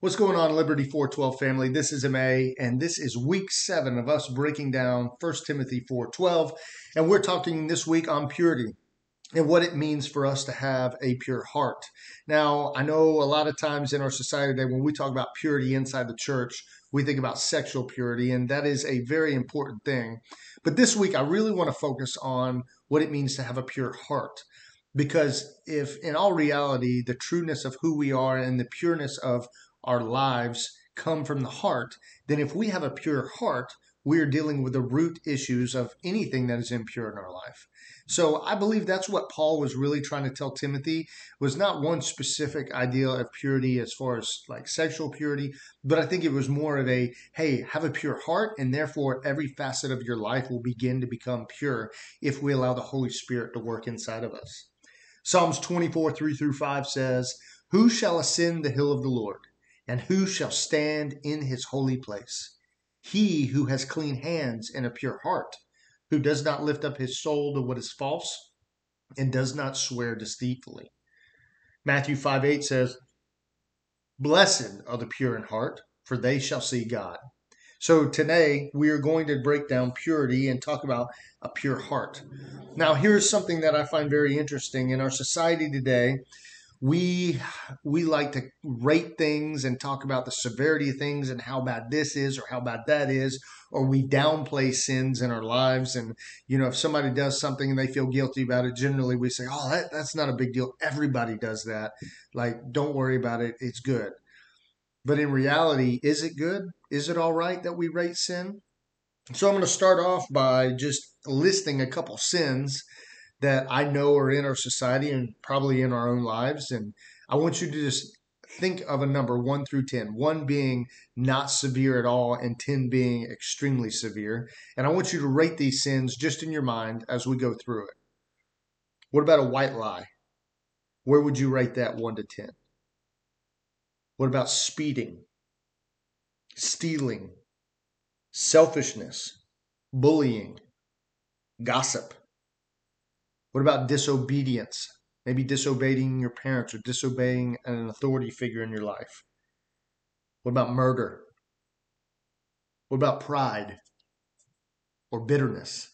What's going on, Liberty 412 family? This is MA, and this is week seven of us breaking down 1 Timothy 412. And we're talking this week on purity and what it means for us to have a pure heart. Now, I know a lot of times in our society today, when we talk about purity inside the church, we think about sexual purity, and that is a very important thing. But this week, I really want to focus on what it means to have a pure heart. Because if in all reality, the trueness of who we are and the pureness of our lives come from the heart, then if we have a pure heart, we're dealing with the root issues of anything that is impure in our life. So I believe that's what Paul was really trying to tell Timothy was not one specific idea of purity as far as like sexual purity, but I think it was more of a hey, have a pure heart and therefore every facet of your life will begin to become pure if we allow the Holy Spirit to work inside of us. Psalms 24, 3 through 5 says, Who shall ascend the hill of the Lord? And who shall stand in his holy place? He who has clean hands and a pure heart, who does not lift up his soul to what is false, and does not swear deceitfully. Matthew 5 8 says, Blessed are the pure in heart, for they shall see God. So today we are going to break down purity and talk about a pure heart. Now, here's something that I find very interesting in our society today we we like to rate things and talk about the severity of things and how bad this is or how bad that is or we downplay sins in our lives. And you know if somebody does something and they feel guilty about it generally we say oh that, that's not a big deal. Everybody does that. Like don't worry about it. It's good. But in reality is it good? Is it all right that we rate sin? So i'm going to start off by just listing a couple sins that I know are in our society and probably in our own lives. And I want you to just think of a number one through 10, one being not severe at all, and 10 being extremely severe. And I want you to rate these sins just in your mind as we go through it. What about a white lie? Where would you rate that 1 to 10? What about speeding, stealing, selfishness, bullying, gossip? What about disobedience? Maybe disobeying your parents or disobeying an authority figure in your life. What about murder? What about pride or bitterness?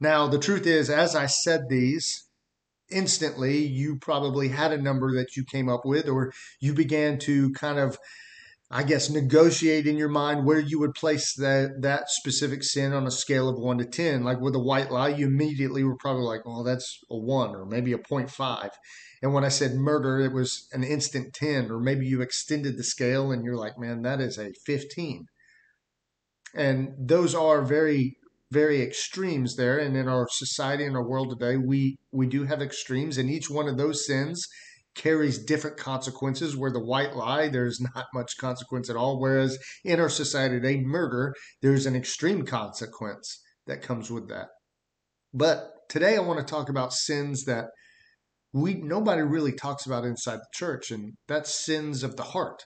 Now, the truth is, as I said these, instantly you probably had a number that you came up with, or you began to kind of I guess, negotiate in your mind where you would place that that specific sin on a scale of one to ten. Like with a white lie, you immediately were probably like, "Oh, that's a one or maybe a 0.5. And when I said murder, it was an instant ten, or maybe you extended the scale and you're like, "Man, that is a 15." And those are very, very extremes there. And in our society and our world today, we we do have extremes, and each one of those sins carries different consequences. Where the white lie there's not much consequence at all. Whereas in our society today murder there's an extreme consequence that comes with that. But today i want to talk about sins that we nobody really talks about inside the church and that's sins of the heart.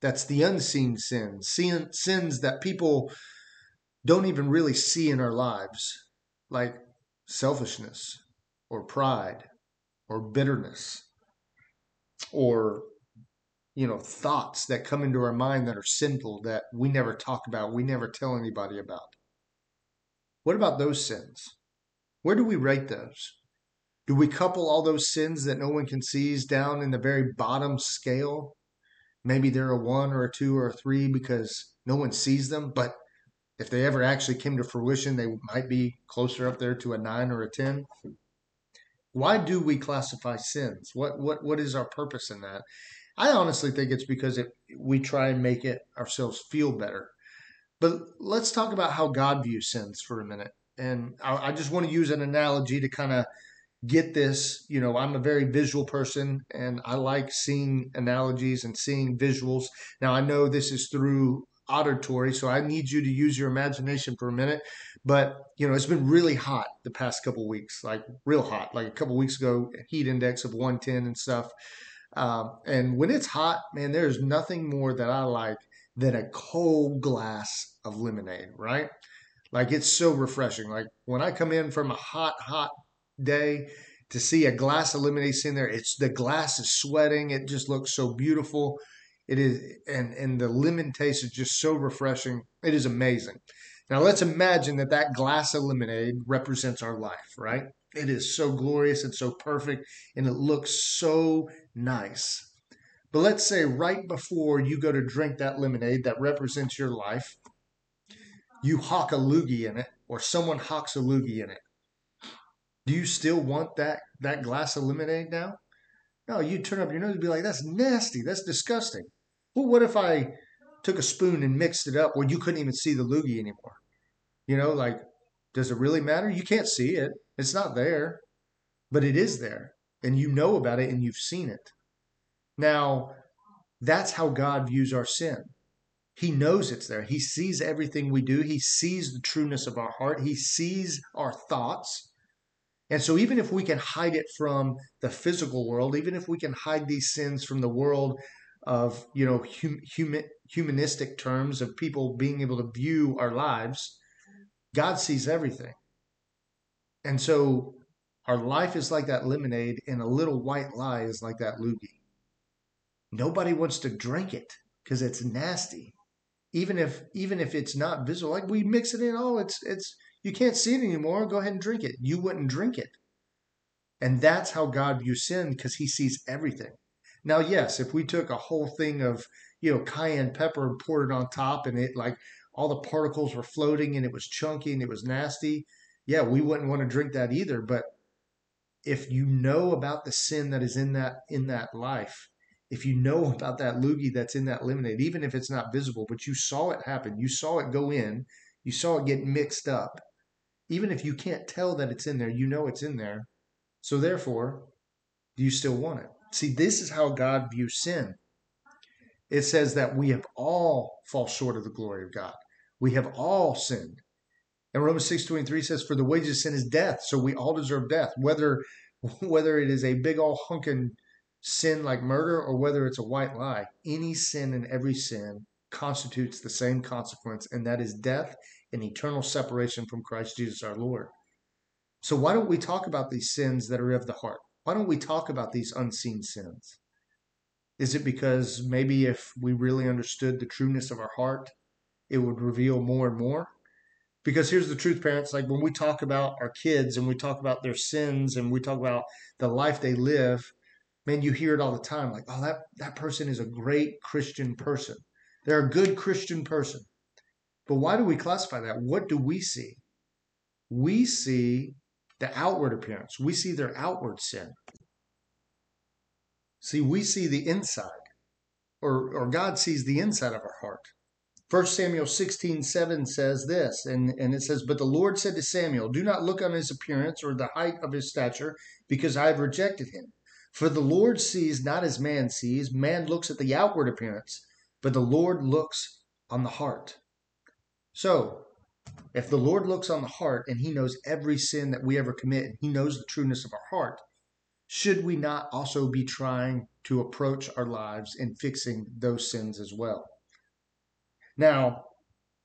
That's the unseen sins sin, sins that people don't even really see in our lives like selfishness or pride or bitterness or you know thoughts that come into our mind that are sinful that we never talk about we never tell anybody about. What about those sins? Where do we rate those? Do we couple all those sins that no one can see down in the very bottom scale? Maybe they're a one or a two or a three because no one sees them but if they ever actually came to fruition they might be closer up there to a nine or a ten why do we classify sins? What what what is our purpose in that? I honestly think it's because it, we try and make it ourselves feel better. But let's talk about how God views sins for a minute. And I, I just want to use an analogy to kind of get this. You know, I'm a very visual person and I like seeing analogies and seeing visuals. Now, I know this is through auditory. So I need you to use your imagination for a minute. But you know, it's been really hot the past couple weeks, like real hot. Like a couple weeks ago, heat index of 110 and stuff. Um, and when it's hot, man, there's nothing more that I like than a cold glass of lemonade, right? Like it's so refreshing. Like when I come in from a hot, hot day to see a glass of lemonade sitting there, it's the glass is sweating. It just looks so beautiful It is, and and the lemon taste is just so refreshing. It is amazing. Now let's imagine that that glass of lemonade represents our life, right? It is so glorious and so perfect, and it looks so nice. But let's say right before you go to drink that lemonade that represents your life, you hawk a loogie in it, or someone hawks a loogie in it. Do you still want that that glass of lemonade now? No, you turn up your nose and be like, "That's nasty. That's disgusting." Well, what if I took a spoon and mixed it up where you couldn't even see the loogie anymore? You know, like, does it really matter? You can't see it. It's not there, but it is there, and you know about it and you've seen it. Now, that's how God views our sin. He knows it's there. He sees everything we do. He sees the trueness of our heart. He sees our thoughts. And so, even if we can hide it from the physical world, even if we can hide these sins from the world of, you know, hum, human, humanistic terms of people being able to view our lives, God sees everything. And so, our life is like that lemonade, and a little white lie is like that loogie. Nobody wants to drink it because it's nasty even if even if it's not visible like we mix it in oh it's it's you can't see it anymore go ahead and drink it you wouldn't drink it and that's how god views sin because he sees everything now yes if we took a whole thing of you know cayenne pepper and poured it on top and it like all the particles were floating and it was chunky and it was nasty yeah we wouldn't want to drink that either but if you know about the sin that is in that in that life if you know about that loogie that's in that lemonade, even if it's not visible, but you saw it happen, you saw it go in, you saw it get mixed up, even if you can't tell that it's in there, you know it's in there. So therefore, do you still want it? See, this is how God views sin. It says that we have all fall short of the glory of God. We have all sinned. And Romans 6.23 says, For the wages of sin is death. So we all deserve death. Whether whether it is a big old hunkin' sin like murder or whether it's a white lie, any sin and every sin constitutes the same consequence, and that is death and eternal separation from Christ Jesus our Lord. So, why don't we talk about these sins that are of the heart? Why don't we talk about these unseen sins? Is it because maybe if we really understood the trueness of our heart, it would reveal more and more? Because here's the truth, parents like when we talk about our kids and we talk about their sins and we talk about the life they live, man, you hear it all the time like, oh, that, that person is a great Christian person. They're a good Christian person. But why do we classify that? What do we see? We see the outward appearance, we see their outward sin. See, we see the inside, or, or God sees the inside of our heart. 1 Samuel 16, 7 says this, and, and it says, But the Lord said to Samuel, Do not look on his appearance or the height of his stature, because I have rejected him. For the Lord sees not as man sees. Man looks at the outward appearance, but the Lord looks on the heart. So, if the Lord looks on the heart and he knows every sin that we ever commit and he knows the trueness of our heart, should we not also be trying to approach our lives in fixing those sins as well? Now,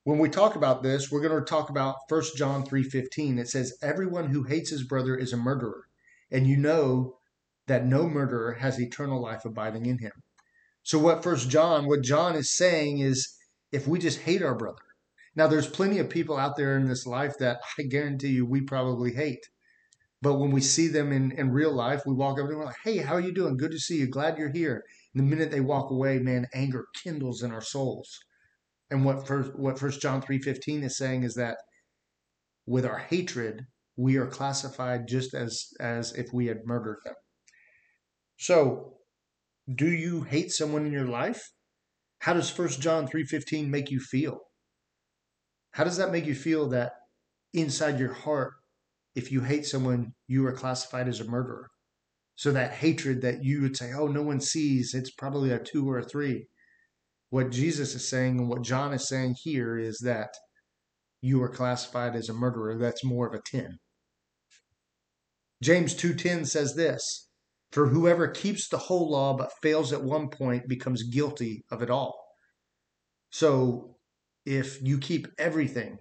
when we talk about this, we're going to talk about 1 John 3:15. It says everyone who hates his brother is a murderer. And you know that no murderer has eternal life abiding in him. So what first John, what John is saying is if we just hate our brother. Now there's plenty of people out there in this life that I guarantee you we probably hate. But when we see them in, in real life, we walk up to them and we're like, hey, how are you doing? Good to see you. Glad you're here. And the minute they walk away, man, anger kindles in our souls. And what first what first John 3.15 is saying is that with our hatred, we are classified just as as if we had murdered them. So, do you hate someone in your life? How does 1 John 3:15 make you feel? How does that make you feel that inside your heart if you hate someone you are classified as a murderer? So that hatred that you would say, "Oh, no one sees, it's probably a 2 or a 3." What Jesus is saying and what John is saying here is that you are classified as a murderer. That's more of a 10. James 2:10 says this, for whoever keeps the whole law but fails at one point becomes guilty of it all. So if you keep everything,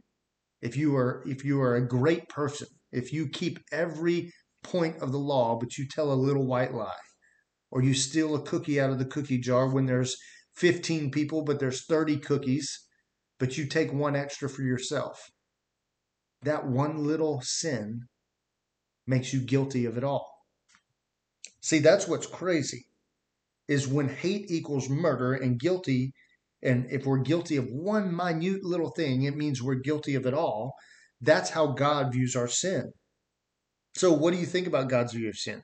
if you are if you are a great person, if you keep every point of the law but you tell a little white lie, or you steal a cookie out of the cookie jar when there's 15 people, but there's 30 cookies, but you take one extra for yourself. That one little sin makes you guilty of it all. See, that's what's crazy is when hate equals murder and guilty and if we're guilty of one minute little thing, it means we're guilty of it all. That's how God views our sin. So, what do you think about God's view of sin?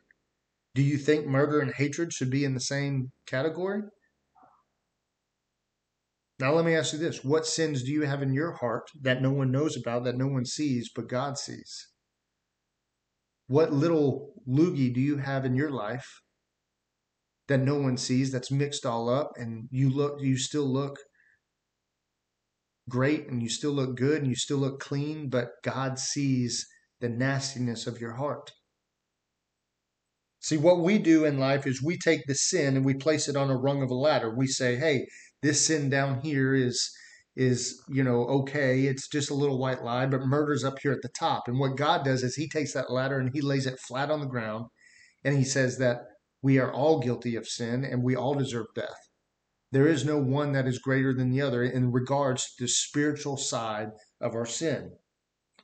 Do you think murder and hatred should be in the same category? Now, let me ask you this What sins do you have in your heart that no one knows about, that no one sees, but God sees? What little loogie do you have in your life that no one sees that's mixed all up and you look you still look great and you still look good and you still look clean but God sees the nastiness of your heart. See what we do in life is we take the sin and we place it on a rung of a ladder. We say hey this sin down here is is you know okay. It's just a little white lie but murder's up here at the top. And what god does is he takes that ladder and he lays it flat on the ground and he says that we are all guilty of sin and we all deserve death. There is no one that is greater than the other in regards to the spiritual side of our sin.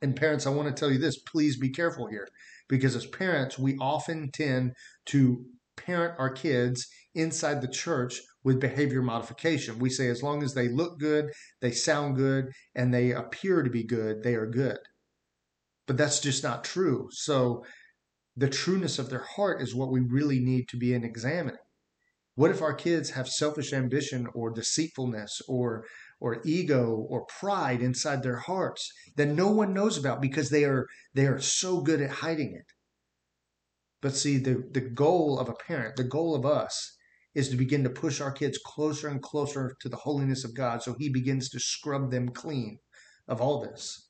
And parents, I want to tell you this please be careful here because as parents, we often tend to parent our kids inside the church with behavior modification. We say as long as they look good, they sound good, and they appear to be good, they are good. But that's just not true. So the trueness of their heart is what we really need to be in examining. What if our kids have selfish ambition or deceitfulness or or ego or pride inside their hearts that no one knows about because they are they are so good at hiding it. But see the the goal of a parent, the goal of us is to begin to push our kids closer and closer to the holiness of God so he begins to scrub them clean of all this.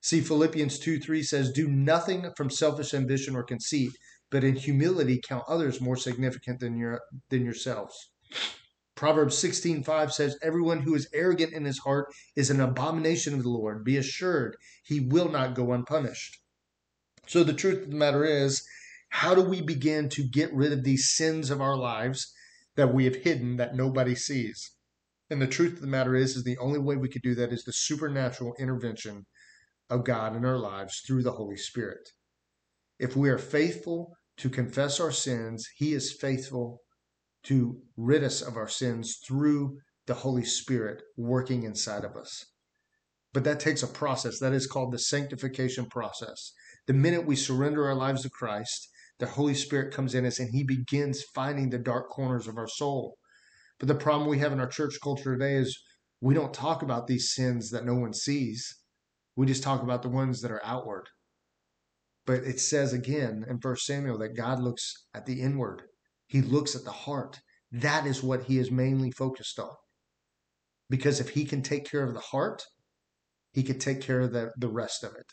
See, Philippians 2 3 says, Do nothing from selfish ambition or conceit, but in humility count others more significant than, your, than yourselves. Proverbs 16 5 says, Everyone who is arrogant in his heart is an abomination of the Lord. Be assured, he will not go unpunished. So, the truth of the matter is, how do we begin to get rid of these sins of our lives that we have hidden that nobody sees? And the truth of the matter is, is the only way we could do that is the supernatural intervention of God in our lives through the Holy Spirit. If we are faithful to confess our sins, He is faithful to rid us of our sins through the Holy Spirit working inside of us. But that takes a process. That is called the sanctification process. The minute we surrender our lives to Christ, the Holy Spirit comes in us and He begins finding the dark corners of our soul. But the problem we have in our church culture today is we don't talk about these sins that no one sees. We just talk about the ones that are outward. But it says again in First Samuel that God looks at the inward. He looks at the heart. That is what he is mainly focused on. Because if he can take care of the heart, he could take care of the, the rest of it.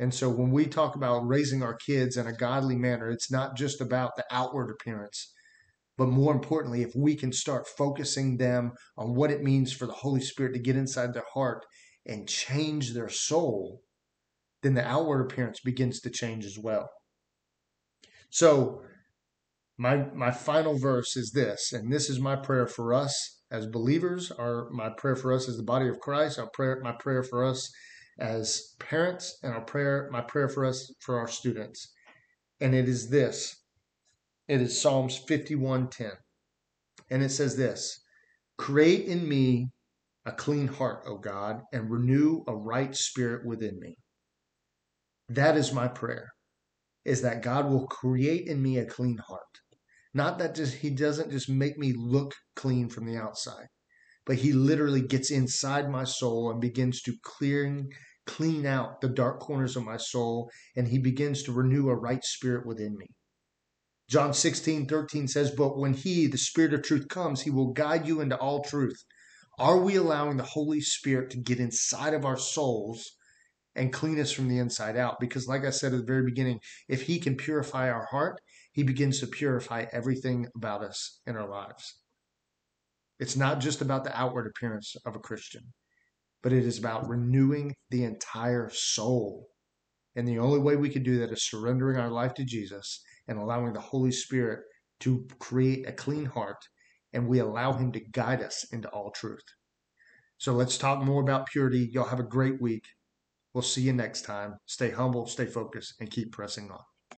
And so when we talk about raising our kids in a godly manner, it's not just about the outward appearance, but more importantly, if we can start focusing them on what it means for the Holy Spirit to get inside their heart and change their soul, then the outward appearance begins to change as well. So, my my final verse is this, and this is my prayer for us as believers. Our my prayer for us as the body of Christ. Our prayer, my prayer for us as parents, and our prayer, my prayer for us for our students, and it is this. It is Psalms fifty one ten, and it says this: "Create in me a clean heart, O God, and renew a right spirit within me. That is my prayer, is that God will create in me a clean heart. Not that just he doesn't just make me look clean from the outside, but he literally gets inside my soul and begins to clearing clean out the dark corners of my soul and he begins to renew a right spirit within me. John 16, 13 says, But when he, the Spirit of truth, comes, he will guide you into all truth. Are we allowing the Holy Spirit to get inside of our souls and clean us from the inside out? Because, like I said at the very beginning, if He can purify our heart, He begins to purify everything about us in our lives. It's not just about the outward appearance of a Christian, but it is about renewing the entire soul. And the only way we can do that is surrendering our life to Jesus and allowing the Holy Spirit to create a clean heart and we allow Him to guide us into all truth. So let's talk more about purity. Y'all have a great week. We'll see you next time. Stay humble, stay focused, and keep pressing on.